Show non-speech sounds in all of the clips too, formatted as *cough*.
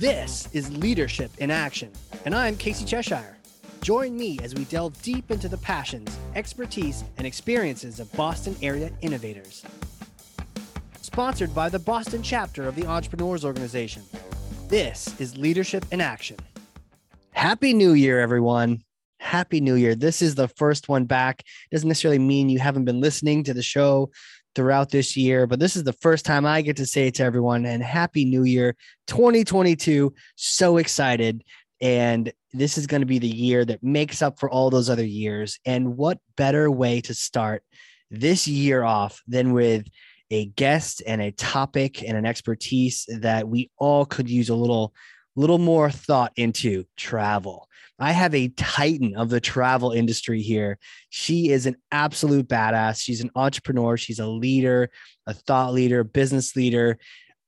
This is Leadership in Action, and I'm Casey Cheshire. Join me as we delve deep into the passions, expertise, and experiences of Boston area innovators. Sponsored by the Boston chapter of the Entrepreneurs Organization. This is Leadership in Action. Happy New Year, everyone. Happy New Year. This is the first one back. Doesn't necessarily mean you haven't been listening to the show throughout this year, but this is the first time I get to say it to everyone and happy new year 2022. So excited. And this is going to be the year that makes up for all those other years. And what better way to start this year off than with a guest and a topic and an expertise that we all could use a little little more thought into travel. I have a titan of the travel industry here. She is an absolute badass. She's an entrepreneur. She's a leader, a thought leader, business leader.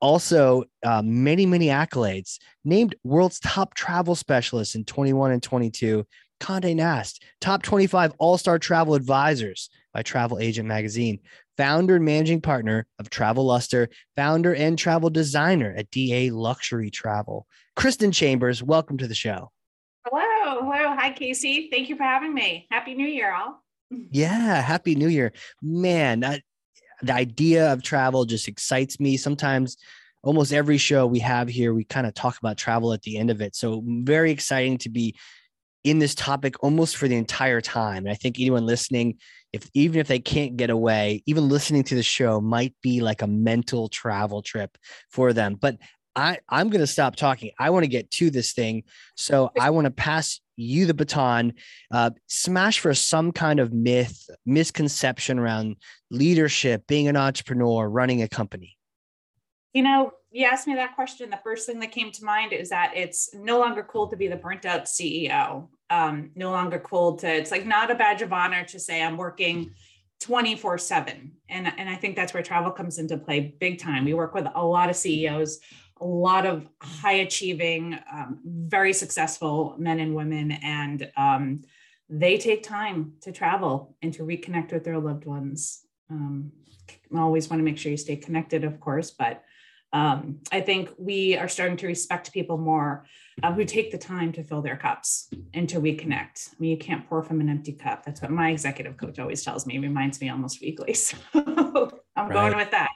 Also, uh, many, many accolades. Named world's top travel specialist in 21 and 22. Conde Nast, top 25 all star travel advisors by Travel Agent Magazine, founder and managing partner of Travel Luster, founder and travel designer at DA Luxury Travel. Kristin Chambers, welcome to the show. Hello. Hi, Casey. Thank you for having me. Happy New Year, all. Yeah. Happy New Year. Man, that, the idea of travel just excites me. Sometimes, almost every show we have here, we kind of talk about travel at the end of it. So, very exciting to be in this topic almost for the entire time. And I think anyone listening, if even if they can't get away, even listening to the show might be like a mental travel trip for them. But I, I'm going to stop talking. I want to get to this thing. So I want to pass you the baton, uh, smash for some kind of myth, misconception around leadership, being an entrepreneur, running a company. You know, you asked me that question. The first thing that came to mind is that it's no longer cool to be the burnt out CEO. Um, no longer cool to, it's like not a badge of honor to say I'm working 24 7. And, and I think that's where travel comes into play big time. We work with a lot of CEOs a lot of high achieving, um, very successful men and women, and um, they take time to travel and to reconnect with their loved ones. Um, always want to make sure you stay connected, of course, but um, I think we are starting to respect people more uh, who take the time to fill their cups and to reconnect. I mean, you can't pour from an empty cup. That's what my executive coach always tells me, reminds me almost weekly. *laughs* So I'm right. going with that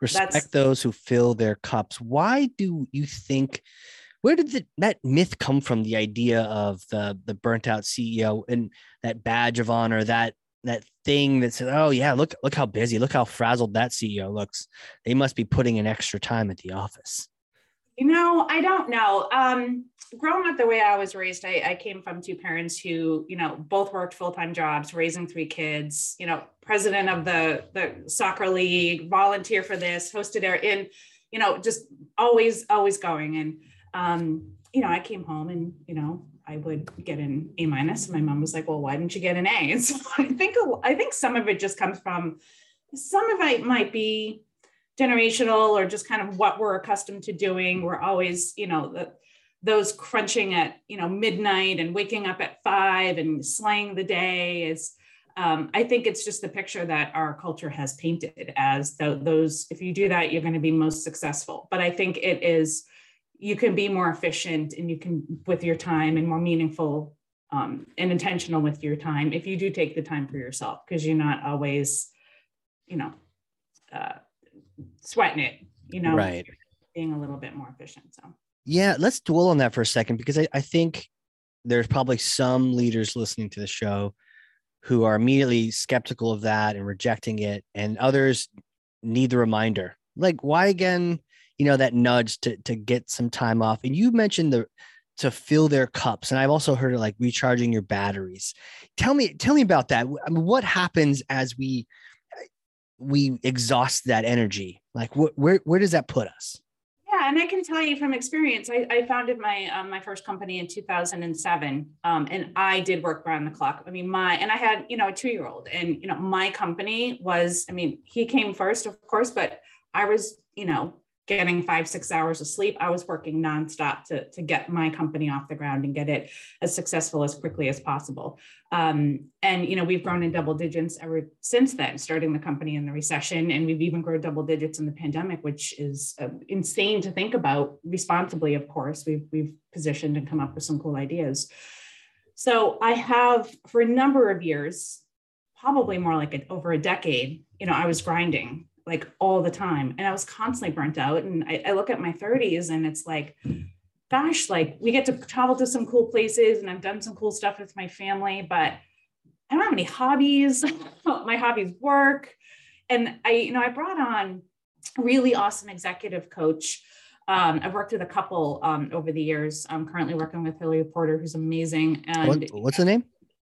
respect That's... those who fill their cups. Why do you think? Where did the, that myth come from? The idea of the the burnt out CEO and that badge of honor, that that thing that says, "Oh yeah, look look how busy, look how frazzled that CEO looks. They must be putting in extra time at the office." You know, I don't know. Um, growing up the way I was raised, I, I came from two parents who, you know, both worked full time jobs, raising three kids. You know, president of the the soccer league, volunteer for this, hosted there, in, you know, just always always going. And um, you know, I came home and you know I would get an A minus. My mom was like, "Well, why didn't you get an A?" And *laughs* so I think I think some of it just comes from some of it might be generational or just kind of what we're accustomed to doing. We're always, you know, the, those crunching at, you know, midnight and waking up at five and slaying the day is, um, I think it's just the picture that our culture has painted as the, those, if you do that, you're going to be most successful. But I think it is, you can be more efficient and you can, with your time and more meaningful um, and intentional with your time if you do take the time for yourself because you're not always, you know, uh, sweating it, you know, right. Being a little bit more efficient. So, yeah, let's dwell on that for a second because I, I think there's probably some leaders listening to the show who are immediately skeptical of that and rejecting it, and others need the reminder. Like, why again? You know, that nudge to to get some time off. And you mentioned the to fill their cups, and I've also heard it like recharging your batteries. Tell me, tell me about that. I mean, what happens as we we exhaust that energy like wh- where where does that put us? Yeah and i can tell you from experience i, I founded my um, my first company in 2007 um, and i did work around the clock. I mean my and i had you know a two year old and you know my company was i mean he came first of course but i was you know getting five, six hours of sleep. I was working nonstop to, to get my company off the ground and get it as successful as quickly as possible. Um, and, you know, we've grown in double digits ever since then, starting the company in the recession. And we've even grown double digits in the pandemic, which is uh, insane to think about responsibly, of course. We've, we've positioned and come up with some cool ideas. So I have, for a number of years, probably more like a, over a decade, you know, I was grinding like all the time and I was constantly burnt out. And I, I look at my 30s and it's like, gosh, like we get to travel to some cool places and I've done some cool stuff with my family, but I don't have any hobbies. *laughs* my hobbies work. And I, you know, I brought on a really awesome executive coach. Um, I've worked with a couple um, over the years. I'm currently working with Hillary Porta, who's amazing. And what, what's the name?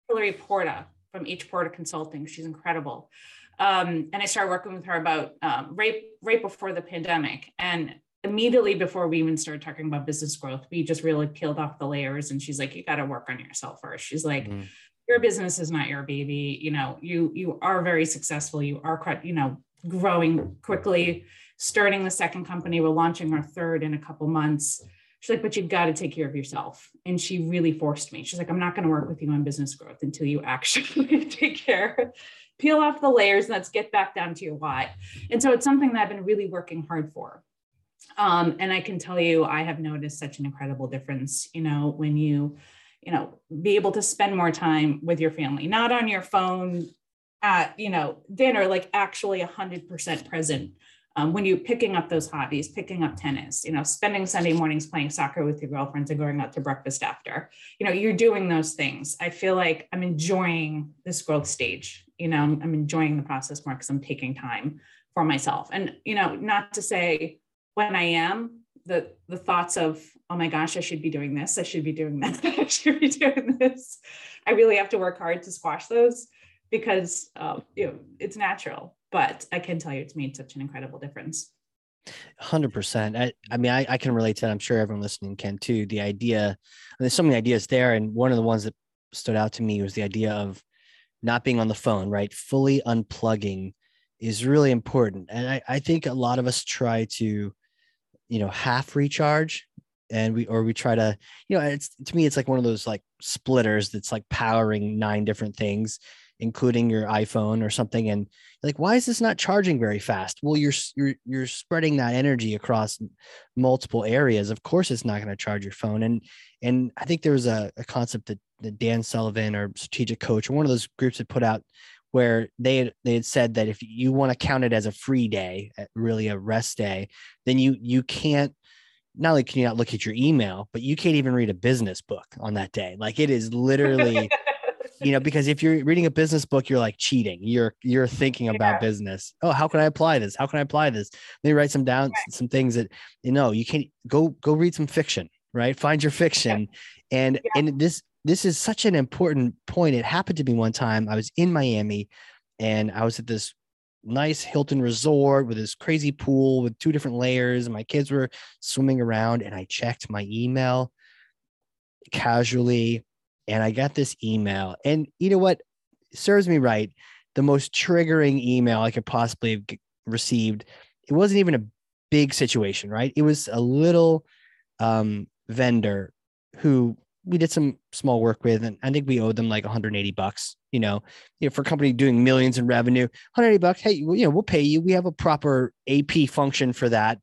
Hillary Porta from H Porta Consulting. She's incredible. Um, and I started working with her about um, right right before the pandemic, and immediately before we even started talking about business growth, we just really peeled off the layers. And she's like, "You got to work on yourself first. She's like. Mm-hmm. Your business is not your baby. You know, you you are very successful. You are, you know, growing quickly. Starting the second company, we're launching our third in a couple months she's like, but you've got to take care of yourself. And she really forced me. She's like, I'm not going to work with you on business growth until you actually *laughs* take care, peel off the layers, and let's get back down to your why. And so it's something that I've been really working hard for. Um, and I can tell you, I have noticed such an incredible difference, you know, when you, you know, be able to spend more time with your family, not on your phone at, you know, dinner, like actually 100% present um, when you're picking up those hobbies, picking up tennis, you know, spending Sunday mornings playing soccer with your girlfriends and going out to breakfast after, you know, you're doing those things. I feel like I'm enjoying this growth stage. You know, I'm, I'm enjoying the process more because I'm taking time for myself. And, you know, not to say when I am, the the thoughts of, oh my gosh, I should be doing this, I should be doing that, *laughs* I should be doing this. I really have to work hard to squash those because uh, you know it's natural but I can tell you it's made such an incredible difference. Hundred percent. I, I mean, I, I can relate to that. I'm sure everyone listening can too. The idea, there's so many ideas there, and one of the ones that stood out to me was the idea of not being on the phone. Right, fully unplugging is really important, and I, I think a lot of us try to, you know, half recharge, and we or we try to, you know, it's to me, it's like one of those like splitters that's like powering nine different things, including your iPhone or something, and like why is this not charging very fast? Well you're you're you're spreading that energy across multiple areas. Of course it's not going to charge your phone. And and i think there was a, a concept that, that dan sullivan or strategic coach or one of those groups had put out where they had, they had said that if you want to count it as a free day eh, really a rest day then you you can't not only can you not look at your email, but you can't even read a business book on that day. Like it is literally *laughs* you know, because if you're reading a business book, you're like cheating. You're you're thinking about business. Oh, how can I apply this? How can I apply this? Let me write some down right. some things that you know you can't go go read some fiction, right? Find your fiction. Yeah. And yeah. and this this is such an important point. It happened to me one time. I was in Miami and I was at this nice Hilton resort with this crazy pool with two different layers. And my kids were swimming around and I checked my email casually and I got this email. And you know what? It serves me right. The most triggering email I could possibly have received. It wasn't even a big situation, right? It was a little um, vendor who we did some small work with, and I think we owed them like 180 bucks. You know, you know, for a company doing millions in revenue, 180 bucks. Hey, you know, we'll pay you. We have a proper AP function for that.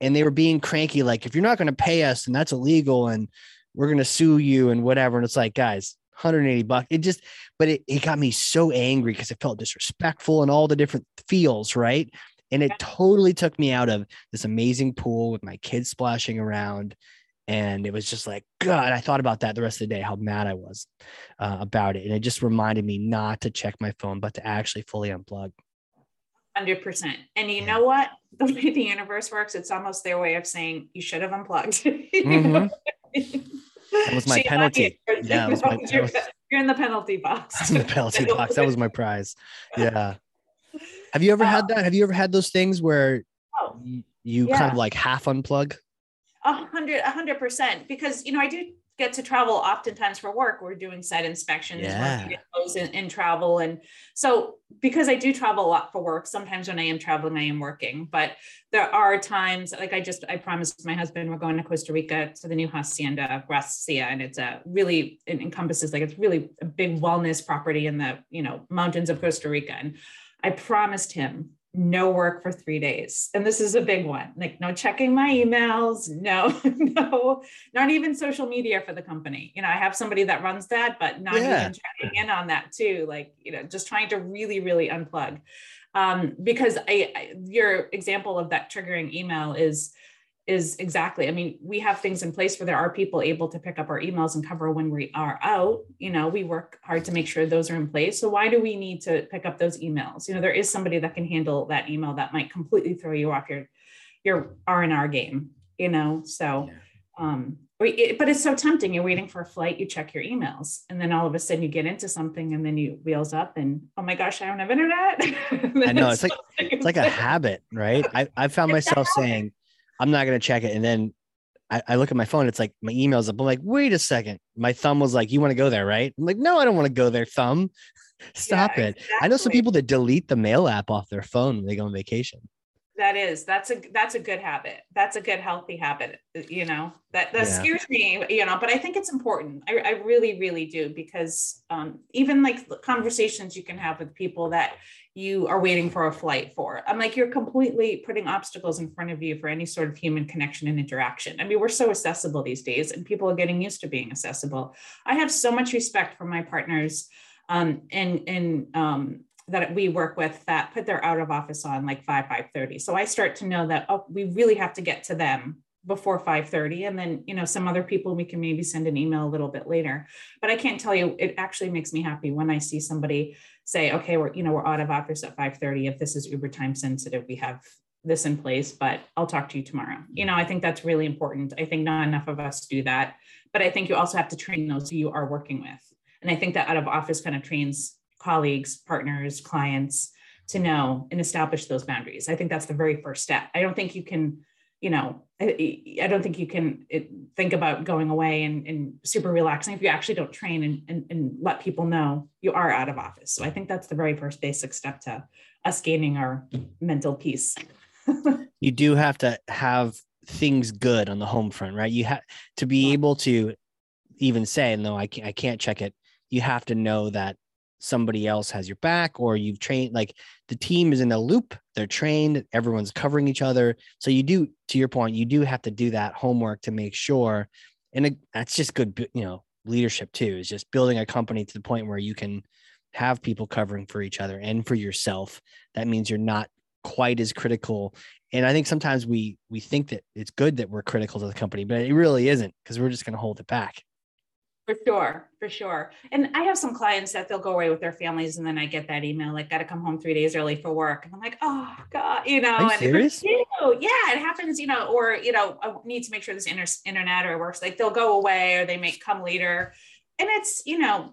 And they were being cranky, like if you're not going to pay us, and that's illegal, and we're going to sue you and whatever. And it's like, guys, 180 bucks. It just, but it, it got me so angry because it felt disrespectful and all the different feels, right? And it totally took me out of this amazing pool with my kids splashing around. And it was just like, God, I thought about that the rest of the day, how mad I was uh, about it. And it just reminded me not to check my phone, but to actually fully unplug. 100%. And you yeah. know what? *laughs* The way the universe works, it's almost their way of saying you should have unplugged. *laughs* mm-hmm. That was my penalty. Yeah, was my, you're, was, *laughs* you're, in the penalty box. in the penalty box. That was my prize. Yeah. Have you ever had um, that? Have you ever had those things where oh, you, you yeah. kind of like half unplug? A hundred, a hundred percent. Because you know, I do get to travel oftentimes for work. We're doing site inspections, yeah. in, in travel. And so because I do travel a lot for work, sometimes when I am traveling, I am working, but there are times like I just, I promised my husband we're going to Costa Rica to the new Hacienda Gracia. And it's a really, it encompasses like, it's really a big wellness property in the, you know, mountains of Costa Rica. And I promised him no work for three days. And this is a big one like, no checking my emails, no, *laughs* no, not even social media for the company. You know, I have somebody that runs that, but not yeah. even checking in on that too. Like, you know, just trying to really, really unplug. Um, because I, I, your example of that triggering email is is exactly i mean we have things in place where there are people able to pick up our emails and cover when we are out you know we work hard to make sure those are in place. So why do we need to pick up those emails? You know there is somebody that can handle that email that might completely throw you off your your r&r game you know so um but it's so tempting. You're waiting for a flight you check your emails and then all of a sudden you get into something and then you wheels up and oh my gosh i don't have internet. *laughs* I know it's like it's like a habit right? I, I found myself saying I'm not gonna check it. And then I, I, look at my phone, it's like my emails up. I'm like, wait a second. My thumb was like, you want to go there, right? I'm like, no, I don't want to go there, thumb. *laughs* Stop yeah, it. Exactly. I know some people that delete the mail app off their phone when they go on vacation that is that's a that's a good habit that's a good healthy habit you know that that yeah. scares me you know but i think it's important i, I really really do because um, even like conversations you can have with people that you are waiting for a flight for. I'm like you're completely putting obstacles in front of you for any sort of human connection and interaction. I mean we're so accessible these days and people are getting used to being accessible. I have so much respect for my partners um, and and um, that we work with that put their out of office on like 5 5.30 so i start to know that oh we really have to get to them before 5.30 and then you know some other people we can maybe send an email a little bit later. But i can't tell you it actually makes me happy when i see somebody say okay we're you know we're out of office at 5.30 if this is uber time sensitive we have this in place but i'll talk to you tomorrow you know i think that's really important i think not enough of us do that but i think you also have to train those who you are working with and i think that out of office kind of trains colleagues, partners, clients to know and establish those boundaries. I think that's the very first step. I don't think you can, you know, I, I don't think you can think about going away and, and, super relaxing if you actually don't train and, and, and let people know you are out of office. So I think that's the very first basic step to us gaining our mental peace. *laughs* you do have to have things good on the home front, right? You have to be able to even say, no, I can't, I can't check it. You have to know that somebody else has your back or you've trained like the team is in a loop they're trained everyone's covering each other. So you do to your point you do have to do that homework to make sure. And that's just good you know leadership too is just building a company to the point where you can have people covering for each other and for yourself. That means you're not quite as critical. And i think sometimes we we think that it's good that we're critical to the company but it really isn't because we're just going to hold it back for sure, for sure. And I have some clients that they'll go away with their families, and then I get that email like, "Got to come home three days early for work," and I'm like, "Oh God," you know. You and serious? yeah, it happens, you know. Or you know, I need to make sure this inter- internet or works. Like they'll go away, or they may come later, and it's you know,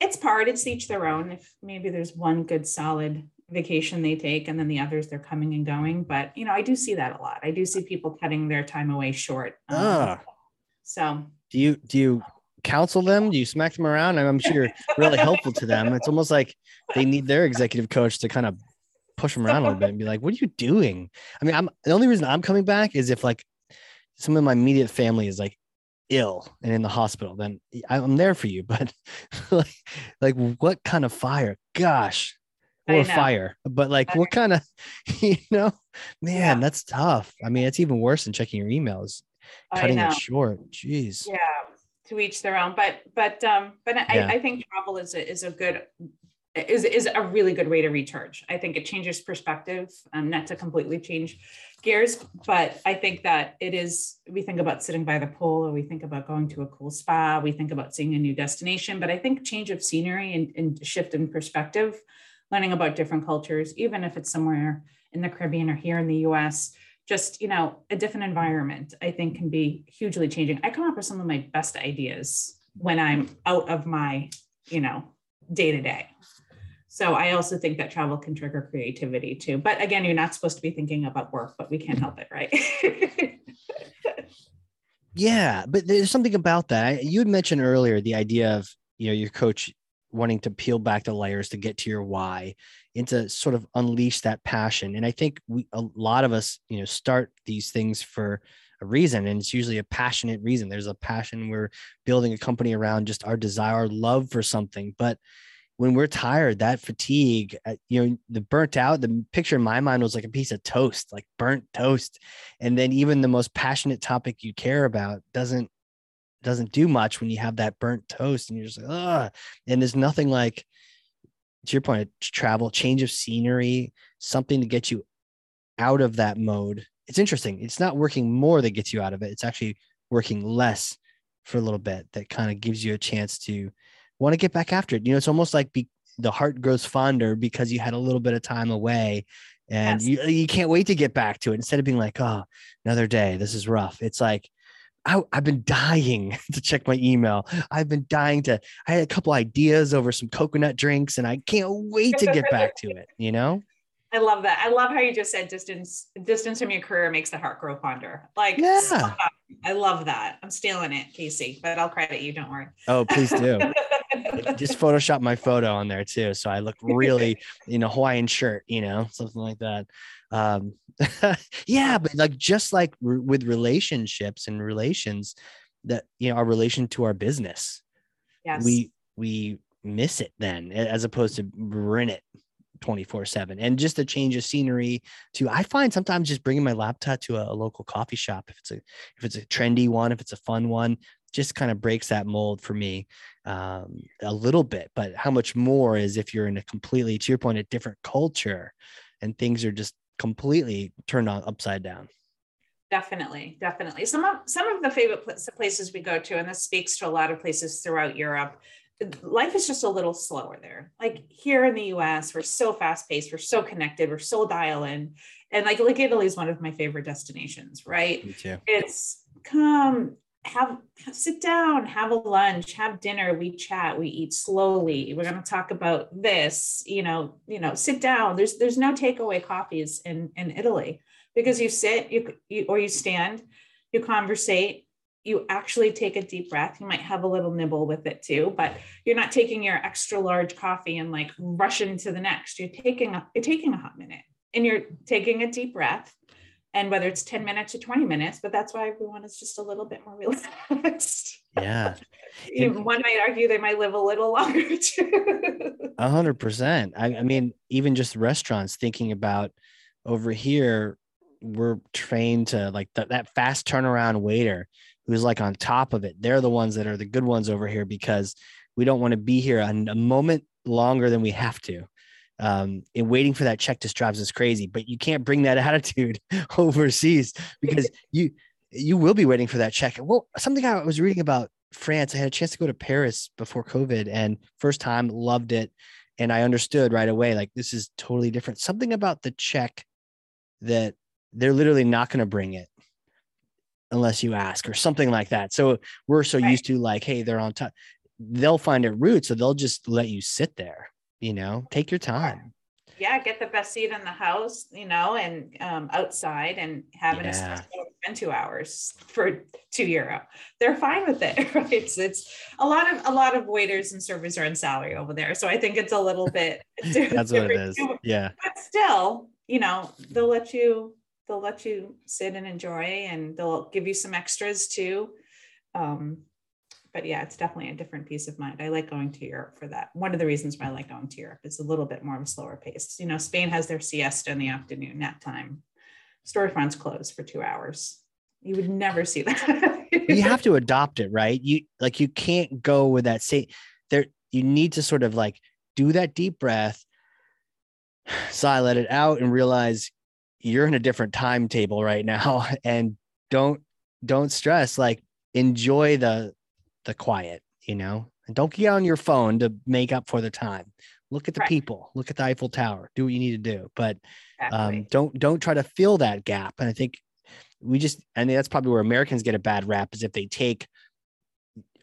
it's part. It's each their own. If maybe there's one good solid vacation they take and then the others they're coming and going but you know i do see that a lot i do see people cutting their time away short um, ah. so do you do you counsel them? Do you smack them around? I'm sure you're really helpful to them. It's almost like they need their executive coach to kind of push them around a little bit and be like, "What are you doing?" I mean, I'm the only reason I'm coming back is if like some of my immediate family is like ill and in the hospital, then I'm there for you. *laughs* But like, like what kind of fire? Gosh, or fire, but like what kind of, *laughs* you know, man, yeah. that's tough. I mean, it's even worse than checking your emails cutting it short. Jeez. Yeah, to each their own. But but um, but yeah. I, I think travel is a, is a good is is a really good way to recharge. I think it changes perspective, um, not to completely change gears, but I think that it is. We think about sitting by the pool, or we think about going to a cool spa, we think about seeing a new destination. But I think change of scenery and, and shift in perspective, learning about different cultures, even if it's somewhere in the Caribbean or here in the U.S just you know a different environment i think can be hugely changing. I come up with some of my best ideas when i'm out of my you know day to day so i also think that travel can trigger creativity too. But again you're not supposed to be thinking about work but we can't help it right? *laughs* Yeah, but there's something about that. You had mentioned earlier the idea of you know your coach wanting to peel back the layers to get to your why and to sort of unleash that passion. And I think we a lot of us, you know, start these things for a reason and it's usually a passionate reason. There's a passion we're building a company around just our desire, our love for something. But when we're tired, that fatigue, uh, you know, the burnt out, the picture in my mind was like a piece of toast, like burnt toast. And then even the most passionate topic you care about doesn't doesn't do much when you have that burnt toast and you're just like, ah, and there's nothing like to your point, travel, change of scenery, something to get you out of that mode. It's interesting. It's not working more that gets you out of it. It's actually working less for a little bit that kind of gives you a chance to want to get back after it. You know, it's almost like be, the heart grows fonder because you had a little bit of time away and yes. you, you can't wait to get back to it instead of being like, oh, another day. This is rough. It's like, I, have been dying *laughs* to check my email. I've been dying to. I had a couple ideas over some coconut drinks, and I can't wait to get back to it. You know. *laughs* I love that. I love how you just said distance. Distance from your career makes the heart grow fonder. Like, yeah, I love that. I'm stealing it, Casey, but I'll credit you. Don't worry. Oh, please do. *laughs* just Photoshop my photo on there too, so I look really in a Hawaiian shirt, you know, something like that um *laughs* yeah but like just like re- with relationships and relations that you know our relation to our business yes. we we miss it then as opposed to rent it 24 7 and just a change of scenery to i find sometimes just bringing my laptop to a, a, local coffee shop if it's a if it's a trendy one if it's a fun one just kind of breaks that mold for me um, a little bit. But how much more is if you're in a completely to your point a different culture and things are just completely turned on upside down. Definitely definitely. Some of some of the favorite places we go to and this speaks to a lot of places throughout europe life is just a little slower there. Like here in the us we're so fast paced we're so connected we're so dial in and like like italy is one of my favorite destinations right? Me too. it's come have, sit down, have a lunch, have dinner, we chat, we eat slowly. We're going to talk about this, you know, you know, sit down. There's there's no takeaway coffees in in Italy because you sit, you, you or you stand, you conversate, you actually take a deep breath. You might have a little nibble with it too, but you're not taking your extra large coffee and like rushing to the next. You're taking a you're taking a hot minute and you're taking a deep breath and whether it's 10 minutes or 20 minutes, but that's why everyone is just a little bit more relaxed. Yeah. *laughs* One might argue they might live a little longer *laughs* too. A hundred percent. I mean, even just restaurants thinking about over here, we're trained to like th- that fast turnaround waiter who's like on top of it. They're the ones that are the good ones over here because we don't want to be here a, a moment longer than we have to um, and waiting for that check just drives us crazy. But you can't bring that *laughs* attitude overseas because you you will be waiting for that check. Well, something I was reading about France, I had a chance to go to Paris before COVID, and first time loved it, and I understood right away like this is totally different. Something about the check that they're literally not going to bring it unless you ask or something like that. So we're so right. used to like, hey, they're on top. They'll find it rude, so they'll just let you sit there you know take your time. Yeah get the best seat in the house you know and um, outside and have an yeah. spend two hours for two euro they're fine with it *laughs* right? It's it's a lot of a lot of waiters and servers are in salary over there so i think it's a little bit *laughs* *laughs* that's what it is. Yeah. But still you know they'll let you they'll let you sit and enjoy and they'll give you some extras too. Um, but yeah, it's definitely a different peace of mind. I like going to Europe for that. One of the reasons why I like going to Europe is a little bit more of a slower pace. You know, Spain has their siesta in the afternoon, nap time. Storefronts close for two hours. You would never see that. you have to adopt it, right? You like you can't go with that same there. You need to sort of like do that deep breath, *sighs* sigh, let it out, and realize you're in a different timetable right now. *laughs* And don't don't stress. Like enjoy the the quiet, you know, and don't get on your phone to make up for the time. Look at the right. people, look at the Eiffel Tower, do what you need to do, but um, don't don't try to fill that gap. And I think we just, I mean, that's probably where Americans get a bad rap is if they take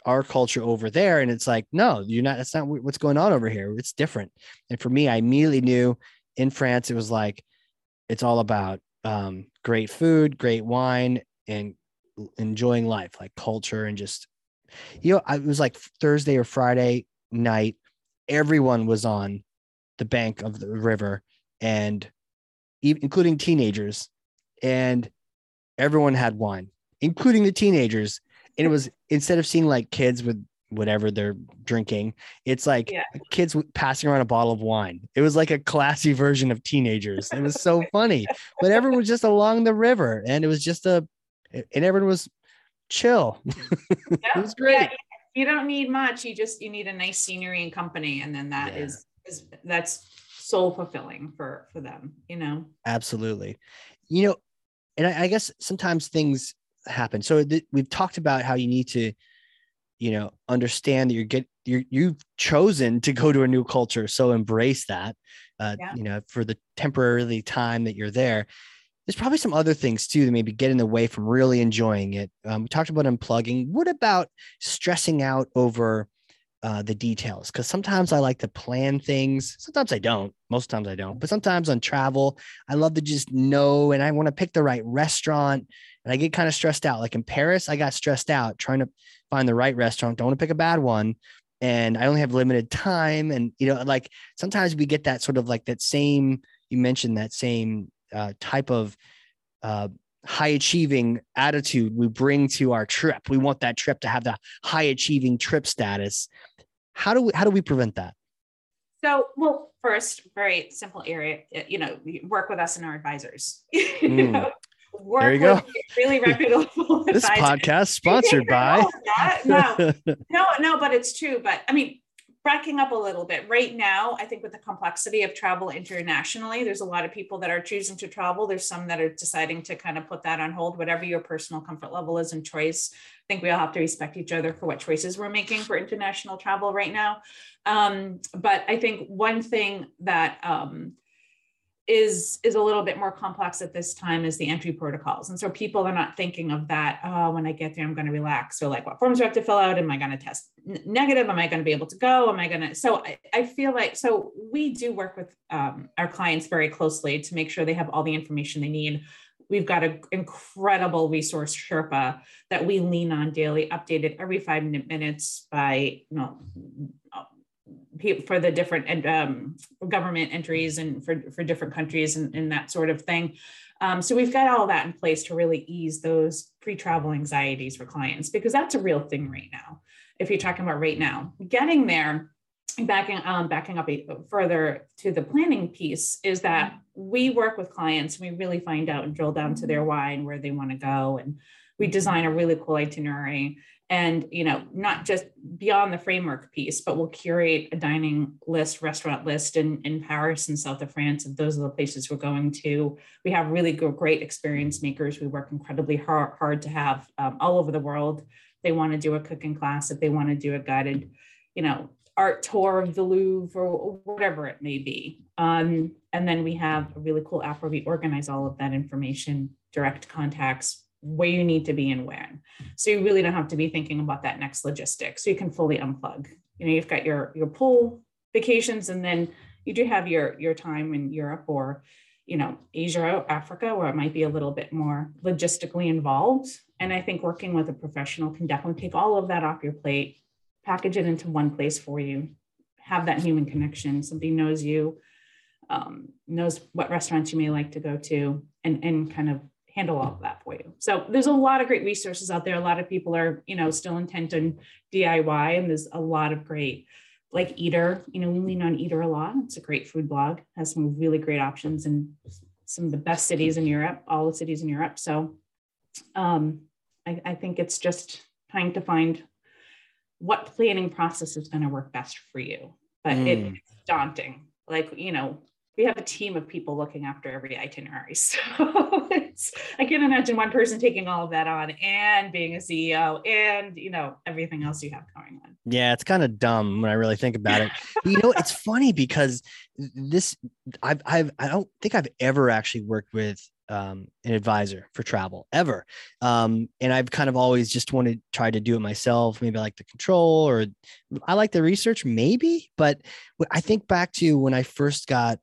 our culture over there and it's like, no, you're not, that's not what's going on over here. It's different. And for me, I immediately knew in France, it was like, it's all about um, great food, great wine, and enjoying life, like culture and just, you know, I, it was like Thursday or Friday night. Everyone was on the bank of the river and even, including teenagers and everyone had wine, including the teenagers. And it was instead of seeing like kids with whatever they're drinking, it's like Yeah. kids passing around a bottle of wine. It was like a classy version of teenagers. It was so *laughs* funny, but everyone was just along the river and it was just a, and everyone was chill. *laughs* Yeah. was great. Yeah, you don't need much. You just you need a nice scenery and company, and then that Yeah. is is that's soul fulfilling for for them. You know. Absolutely. You know, and I, I guess sometimes things happen. So th- we've talked about how you need to, you know, understand that you're get you're you've chosen to go to a new culture. So embrace that. Uh, Yeah. you know, for the temporarily time that you're there. There's probably some other things too that maybe get in the way from really enjoying it. Um, we talked about unplugging. What about stressing out over uh, the details? Because sometimes I like to plan things. Sometimes I don't. Most times I don't. But sometimes on travel, I love to just know and I want to pick the right restaurant and I get kind of stressed out. Like in Paris, I got stressed out trying to find the right restaurant. Don't want to pick a bad one. And I only have limited time. And, you know, like sometimes we get that sort of like that same, you mentioned that same uh, type of uh, high achieving attitude we bring to our trip. We want that trip to have the high achieving trip status. How do we, how do we prevent that? So, well, first, very simple area. You know, work with us and our advisors. *laughs* You Mm. know, work There you with go. Really reputable *laughs* This podcast *laughs* sponsored by. No, no, no, but it's true. But I mean, backing up a little bit, right now, I think with the complexity of travel internationally, there's a lot of people that are choosing to travel. There's some that are deciding to kind of put that on hold, whatever your personal comfort level is and choice. I think we all have to respect each other for what choices we're making for international travel right now. Um, but I think one thing that um, is is a little bit more complex at this time is the entry protocols. And so people are not thinking of that oh when i get there i'm going to relax. So like what forms do i have to fill out? Am i going to test negative? Am i going to be able to go? Am i going to so I, I feel like so we do work with um, our clients very closely to make sure they have all the information they need. We've got an incredible resource sherpa that we lean on daily updated every five minutes by you know pe- for the different um, government entries and for, for different countries and, and that sort of thing. Um, so we've got all that in place to really ease those pre-travel anxieties for clients because that's a real thing right now. If you're talking about right now, getting there, backing um, backing up a, further to the planning piece is that we work with clients. and We really find out and drill down to their why and where they want to go, and we design a really cool itinerary and you know not just beyond the framework piece but we'll curate a dining list restaurant list in, in paris and south of france and those are the places we're going to. We have really great experience makers. We work incredibly hard, hard to have um, all over the world. They want to do a cooking class if they want to do a guided you know art tour of the louvre or whatever it may be. Um, and then we have a really cool app where we organize all of that information direct contacts where you need to be and when. So you really don't have to be thinking about that next logistics. So you can fully unplug. You know, you've got your your pool vacations, and then you do have your your time in Europe or you know Asia Africa, where it might be a little bit more logistically involved. And I think working with a professional can definitely take all of that off your plate, package it into one place for you, have that human connection. Somebody knows you, um, knows what restaurants you may like to go to, and and kind of handle all of that for you. So there's a lot of great resources out there. A lot of people are, you know, still intent on DIY, and there's a lot of great, like Eater. You know, we lean on Eater a lot. It's a great food blog, has some really great options in some of the best cities in Europe, all the cities in Europe. So um, I, I think it's just trying to find what planning process is going to work best for you. But Mm. it's daunting. Like, you know, we have a team of people looking after every itinerary. *laughs* So it's, I can't imagine one person taking all of that on and being a CEO and, you know, everything else you have going on. Yeah, it's kind of dumb when I really think about it. *laughs* You know, it's funny because this I've I've I don't think I've ever actually worked with um, an advisor for travel ever. Um, and I've kind of always just wanted to try to do it myself. Maybe I like the control or I like the research, maybe. But I think back to when I first got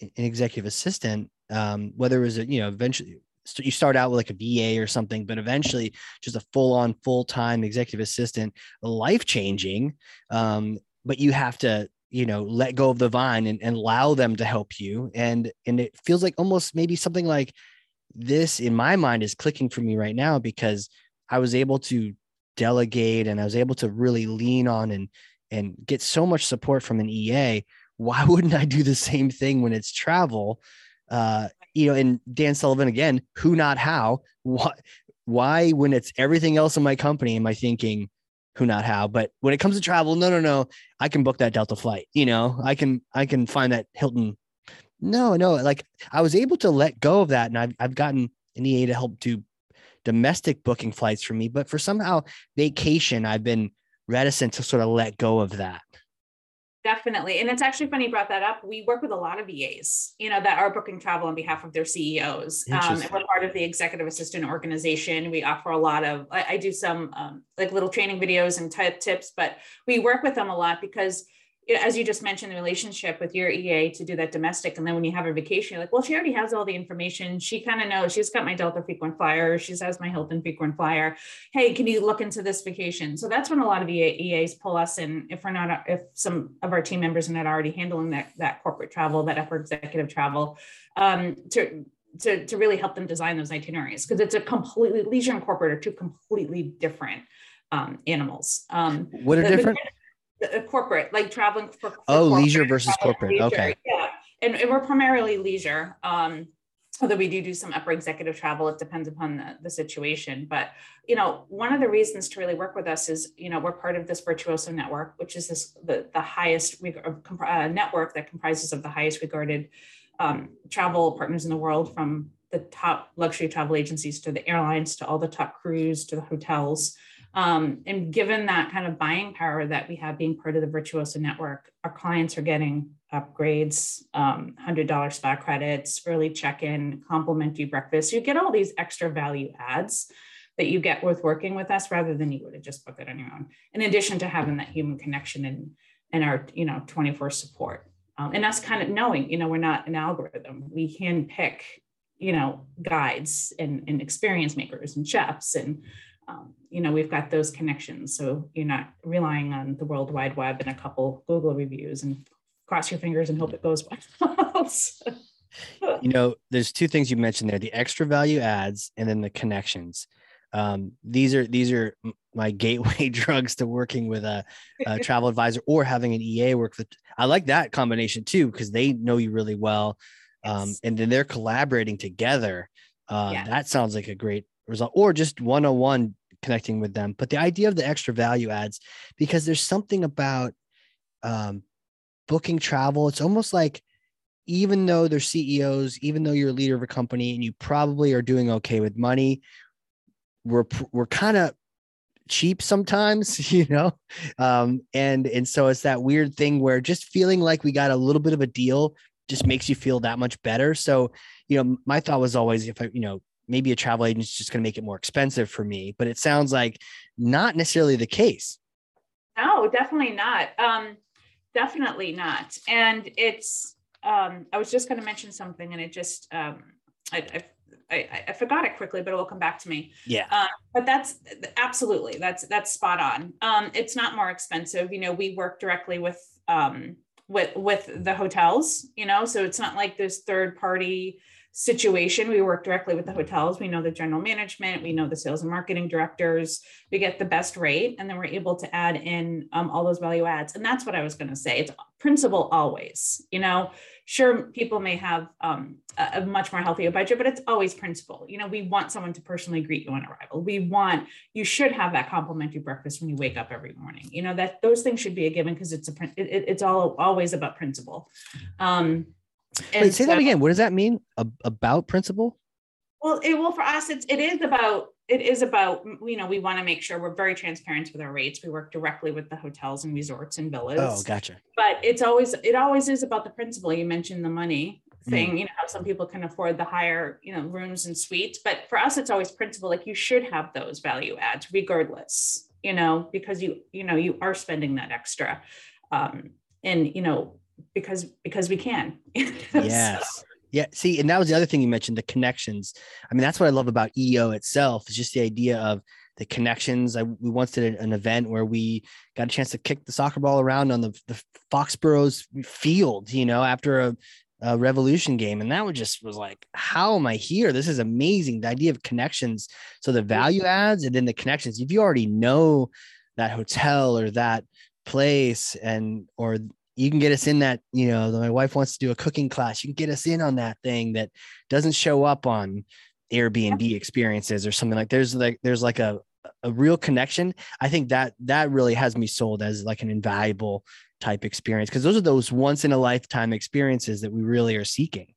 an executive assistant, um, whether it was a, you know eventually you start out with like a VA or something, but eventually just a full on full time executive assistant, life changing. Um, but you have to you know let go of the vine and, and allow them to help you and and it feels like almost maybe something like this in my mind is clicking for me right now because i was able to delegate and i was able to really lean on and and get so much support from an ea why *laughs* wouldn't i do the same thing when it's travel? Uh you know and dan sullivan again who not how what why when it's everything else in my company am i thinking who not how? But when it comes to travel no no no i can book that delta flight you know? I can i can find that hilton. No no like i was able to let go of that and i've, I've gotten an ea to help do domestic booking flights for me but for somehow vacation i've been reticent to sort of let go of that Definitely. And it's actually funny you brought that up. We work with a lot of VAs, you know, that are booking travel on behalf of their CEOs. Um, and we're part of the executive assistant organization. We offer a lot of, I, I do some um, like little training videos and type tips, but we work with them a lot because as you just mentioned, the relationship with your EA to do that domestic. And then when you have a vacation, you're like, well, she already has all the information. She kind of knows she's got my Delta frequent flyer. She has my Hilton frequent flyer. Hey, can you look into this vacation? So that's when a lot of EAs pull us in. If we're not, if some of our team members are not already handling that, that corporate travel, that upper executive travel, um, to, to, to really help them design those itineraries because it's a completely leisure and corporate are two completely different um, animals. Um, what are the, different? The, uh, corporate, like traveling for, for oh leisure versus corporate. Leisure. Okay. Yeah, and, and, we're primarily leisure. Um, although we do do some upper executive travel, it depends upon the, the situation. But you know, one of the reasons to really work with us is you know we're part of this Virtuoso network, which is this the the highest uh, network that comprises of the highest regarded um, travel partners in the world, from the top luxury travel agencies to the airlines to all the top crews to the hotels. Um, and given that kind of buying power that we have being part of the Virtuoso network, our clients are getting upgrades, um, $100 spa credits, early check-in, complimentary breakfast. You get all these extra value adds that you get with working with us rather than you would have just booked it on your own. In addition to having that human connection and, and our, you know, 24 support. Um, and us kind of knowing, you know, we're not an algorithm. We can pick, you know, guides and, and experience makers and chefs and um, you know, we've got those connections. So you're not relying on the World Wide Web and a couple Google reviews and cross your fingers and hope it goes well. *laughs* you know, there's two things you mentioned there: the extra value adds and then the connections. Um, these are these are my gateway *laughs* drugs to working with a, a *laughs* travel advisor or having an EA work with. I like that combination too because they know you really well, um, yes. and then they're collaborating together. Uh, yeah. That sounds like a great result or just one-on-one connecting with them. But the idea of the extra value adds because there's something about um, booking travel. It's almost like even though they're ceos even though you're a leader of a company and you probably are doing okay with money we're we're kind of cheap sometimes *laughs* you know? Um, and and so it's that weird thing where just feeling like we got a little bit of a deal just makes you feel that much better. So you know my thought was always if i you know maybe a travel agent is just going to make it more expensive for me but it sounds like not necessarily the case no definitely not um, definitely not and it's um, i was just going to mention something and it just um, I, I, I, I, forgot it quickly, but it will come back to me. Yeah. Uh, but that's absolutely that's that's spot on. Um, it's not more expensive. You know, we work directly with um, with with the hotels. You know, so it's not like this third party situation. We work directly with the hotels. We know the general management, we know the sales and marketing directors. We get the best rate, and then we're able to add in um, all those value adds. And that's what I was going to say. It's principle always. You know, sure, people may have um, a, much more healthier budget, but it's always principle. You know, we want someone to personally greet you on arrival. We want you should have that complimentary breakfast when you wake up every morning. You know that those things should be a given because it's a it, it's all always about principle. Um, and Wait, say so, that again. What does that mean? A, about principle? Well, it well for us, it's it is about it is about you know we want to make sure we're very transparent with our rates. We work directly with the hotels and resorts and villas. Oh, gotcha. But it's always it always is about the principle. You mentioned the money thing. Mm. You know how some people can afford the higher you know rooms and suites, but for us, it's always principle. Like you should have those value adds regardless. You know because you you know you are spending that extra. Um, and you know because because we can. *laughs* yes. Yeah. See, and that was the other thing you mentioned, the connections. I mean, that's what I love about EO itself is just the idea of the connections. I, we once did an event where we got a chance to kick the soccer ball around on the, the Foxborough's field, you know, after a, a revolution game. And that was just was like, how am I here? This is amazing. The idea of connections. So the value adds and then the connections. If you already know that hotel or that place and or you can get us in that you know my wife wants to do a cooking class. You can get us in on that thing that doesn't show up on airbnb experiences or something like there's like there's like a a real connection. I think that that really has me sold as like an invaluable type experience because those are those once in a lifetime experiences that we really are seeking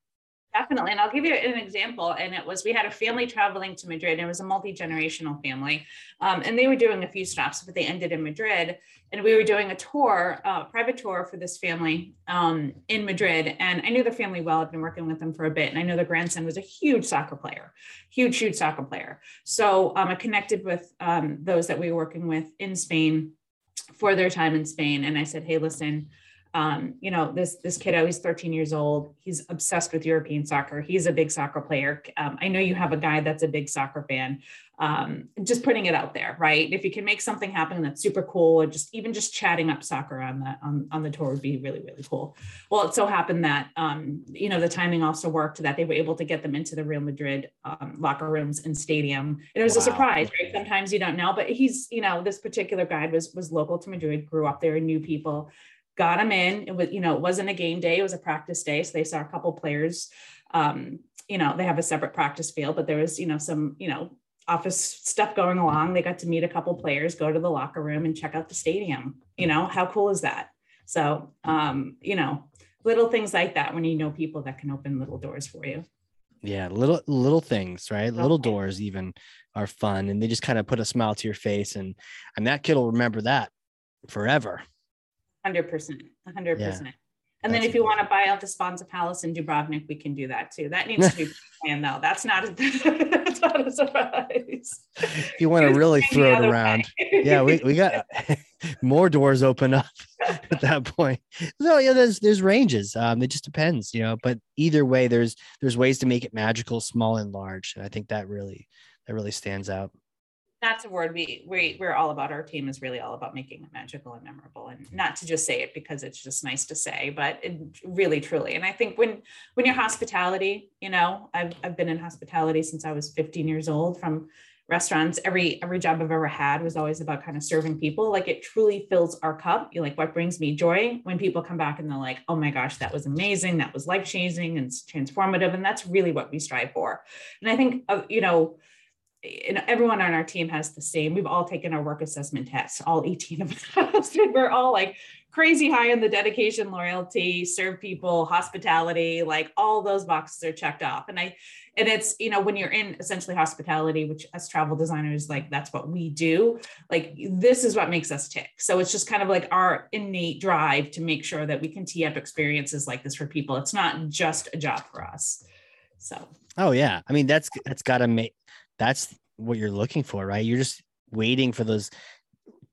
Definitely. And I'll give you an example. And it was we had a family traveling to Madrid, and it was a multi generational family. Um, and they were doing a few stops, but they ended in Madrid. And we were doing a tour, a uh, private tour for this family um, in Madrid. And I knew the family well. I've been working with them for a bit. And I know the grandson was a huge soccer player, huge, huge soccer player. So um, I connected with um, those that we were working with in Spain for their time in Spain. And I said, hey, listen, um, you know, this this kiddo, he's 13 years old. He's obsessed with European soccer. He's a big soccer player. Um, I know you have a guy that's a big soccer fan. Um, just putting it out there, right? If you can make something happen that's super cool, or just even just chatting up soccer on the on, on the tour would be really really cool. Well, it so happened that um, you know the timing also worked that they were able to get them into the Real Madrid um, locker rooms and stadium. It was wow. a surprise, right? Sometimes you don't know, but he's you know this particular guide was was local to Madrid, grew up there, and knew people got them in. It was, you know, it wasn't a game day, it was a practice day. So they saw a couple players. Um, you know, they have a separate practice field, but there was, you know, some, you know, office stuff going along. They got to meet a couple players, go to the locker room and check out the stadium. You know, how cool is that? So, um, you know, little things like that when you know people that can open little doors for you. Yeah, little little things, right? Little, little doors even are fun, and they just kind of put a smile to your face, and and that kid will remember that forever. Hundred percent, hundred percent. And then if you want to buy out the Sponza Palace in Dubrovnik, we can do that too. That needs to be *laughs* planned though. That's not a, *laughs* that's not a surprise. If you want to really throw it around. yeah, we, we got *laughs* more doors open up at that point. So yeah, there's there's ranges. Um, it just depends, you know. But either way, there's there's ways to make it magical, small and large. And I think that really that really stands out that's a word we, we we're all about. Our team is really all about making it magical and memorable and not to just say it because it's just nice to say but really truly. And i think when when you're hospitality you know I've, I've been in hospitality since i was 15 years old from restaurants. Every every job i've ever had was always about kind of serving people. Like it truly fills our cup. You like what brings me joy? When people come back and they're like oh my gosh that was amazing. That was life changing and transformative and that's really what we strive for. And i think uh, you know and everyone on our team has the same. We've all taken our work assessment tests, all 18 of *laughs* us. and we're all like crazy high in the dedication, loyalty, serve people, hospitality, like all those boxes are checked off. And I, and it's, you know, when you're in essentially hospitality, which as travel designers, like that's what we do, like this is what makes us tick. So it's just kind of like our innate drive to make sure that we can tee up experiences like this for people. It's not just a job for us. So. Oh yeah. I mean, that's, that's gotta make, that's what you're looking for, right? You're just waiting for those.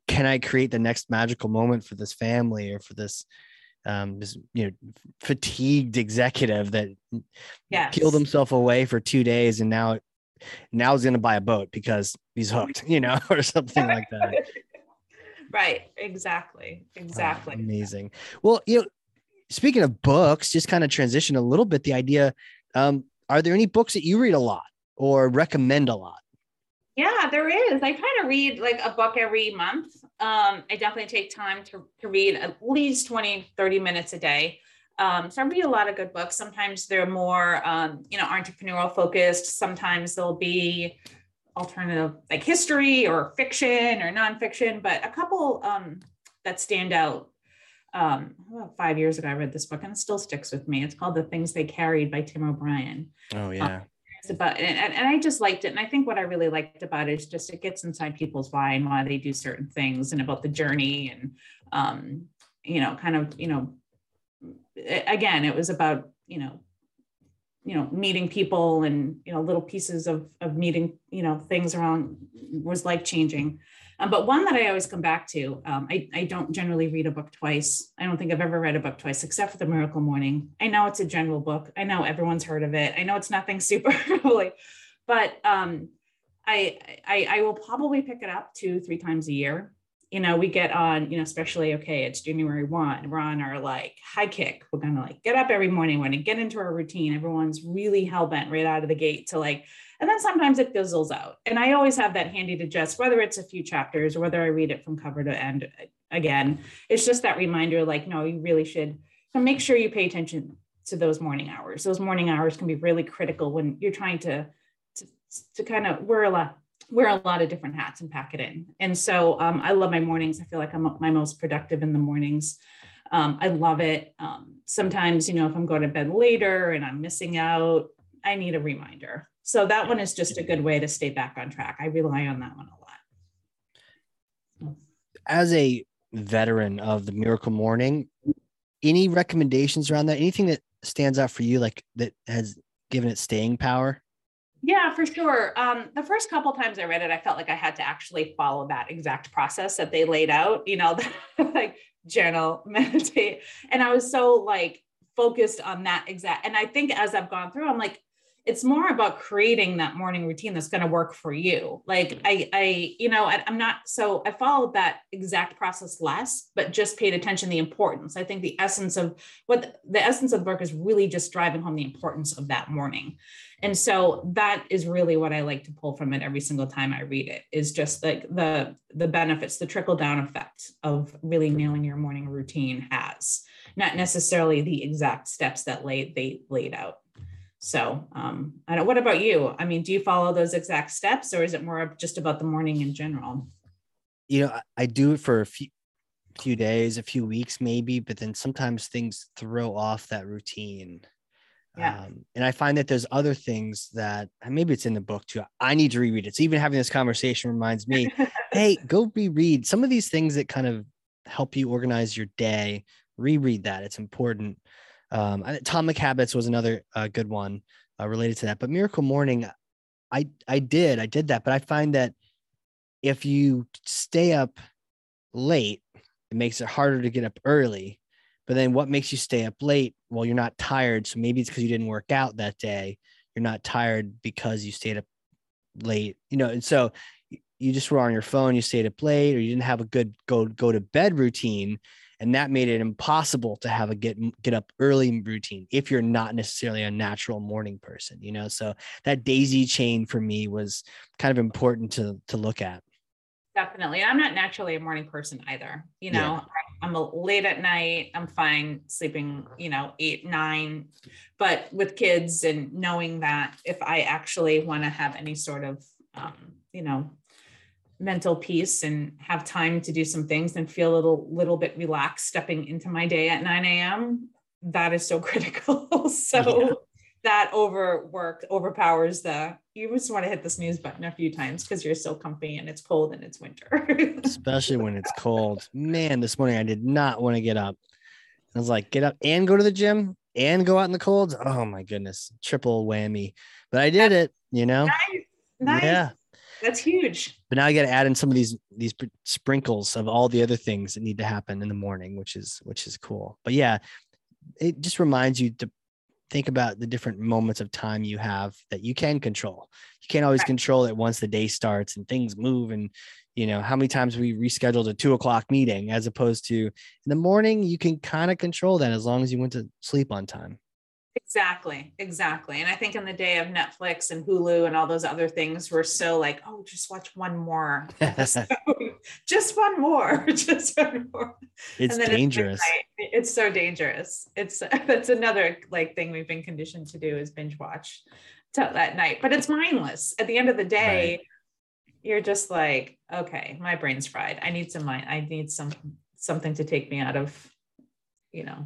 Can I create the next magical moment for this family or for this, um, this you know, fatigued executive that yes. peeled himself away for two days and now, now he's going to buy a boat because he's hooked, you know, *laughs* or something like that. *laughs* right. Exactly. Exactly. Oh, amazing. Well, you know, speaking of books, just kind of transition a little bit. The idea, um, are there any books that you read a lot? Or recommend a lot? Yeah, there is. I try to read like a book every month. Um, I definitely take time to, to read at least 20, 30 minutes a day. Um, so I read a lot of good books. Sometimes they're more, um, you know, entrepreneurial focused. Sometimes they'll be alternative, like history or fiction or nonfiction. But a couple um, that stand out. Um, about five years ago, I read this book and it still sticks with me. It's called The Things They Carried by Tim O'Brien. Oh yeah about and, and I just liked it. And I think what I really liked about it is just it gets inside people's mind why they do certain things and about the journey and um, you know, kind of, you know, again, it was about, you know, you know meeting people and you know little pieces of of meeting you know things around was life changing um, but one that i always come back to um, I, I don't generally read a book twice. I don't think i've ever read a book twice except for the miracle morning. I know it's a general book. I know everyone's heard of it. I know it's nothing *laughs* super holy. But um, I, I i will probably pick it up two three times a year. You know, we get on, you know, especially okay, it's January 1, we're on our like high kick. We're gonna like get up every morning, we're gonna get into our routine. Everyone's really hell bent right out of the gate to like, and then sometimes it fizzles out. And I always have that handy to just whether it's a few chapters or whether I read it from cover to end again. It's just that reminder, like, no, you really should so make sure you pay attention to those morning hours. Those morning hours can be really critical when you're trying to to, to kind of we're a lot wear a lot of different hats and pack it in. And so um, I love my mornings. I feel like I'm my most productive in the mornings. Um, I love it. Um, sometimes, you know, if I'm going to bed later and I'm missing out, I need a reminder. So that one is just a good way to stay back on track. I rely on that one a lot. As a veteran of the Miracle Morning, any recommendations around that? Anything that stands out for you, like that has given it staying power? Yeah, for sure. Um, the first couple times I read it, I felt like I had to actually follow that exact process that they laid out, you know, *laughs* like journal, *laughs* meditate. And I was so like focused on that exact. And I think as I've gone through, I'm like, it's more about creating that morning routine that's going to work for you. Like mm. i i you know I, am not so i followed that exact process less but just paid attention the importance. I think the essence of what the, the essence of the book is really just driving home the importance of that morning. And so that is really what i like to pull from it every single time i read it is just like the the benefits the trickle down effect of really nailing your morning routine has not necessarily the exact steps that lay, they laid out so um, I don't, what about you? I mean, do you follow those exact steps or is it more just about the morning in general? You know, I do it for a few, few days, a few weeks maybe, but then sometimes things throw off that routine. Yeah. Um, and I find that there's other things that maybe it's in the book too. I need to reread it. So even having this conversation reminds me, *laughs* hey, go reread some of these things that kind of help you organize your day. Reread that. It's important. Um, Atomic Habits was another uh, good one uh, related to that. But Miracle Morning, I I did I did that, but I find that if you stay up late, it makes it harder to get up early. But then what makes you stay up late? Well, you're not tired, so maybe it's because you didn't work out that day. You're not tired because you stayed up late, you know. And so you just were on your phone, you stayed up late, or you didn't have a good go go to bed routine and that made it impossible to have a get get up early routine if you're not necessarily a natural morning person you know? So that daisy chain for me was kind of important to to look at. Definitely i'm not naturally a morning person either you know? Yeah. i'm late at night i'm fine sleeping you know eight nine but with kids and knowing that if i actually want to have any sort of um, you know mental peace and have time to do some things and feel a little little bit relaxed stepping into my day at 9 a.m that is so *laughs* critical. So yeah. that overwork overpowers the you just want to hit the snooze button a few times because you're so comfy and it's cold and it's winter. *laughs* Especially when it's cold. Man this morning i did not want to get up. I was like get up and go to the gym and go out in the cold? Oh my goodness triple whammy. But i did it you know? nice. Nice. yeah that's huge. But now I got to add in some of these these sprinkles of all the other things that need to happen in the morning, which is which is cool. But yeah, it just reminds you to think about the different moments of time you have that you can control. You can't always right. control it once the day starts and things move. And you know how many times we rescheduled a two o'clock meeting as opposed to in the morning. You can kind of control that as long as you went to sleep on time. Exactly, exactly. And I think in the day of Netflix and Hulu and all those other things, we're so like, oh, just watch one more, *laughs* *laughs* just one more, *laughs* just one more. It's dangerous. It's, it's, so dangerous. It's that's another like thing we've been conditioned to do is binge watch that night, but it's mindless. At the end of the day, right. you're just like, okay, my brain's fried. I need some mind. I need some something to take me out of, you know,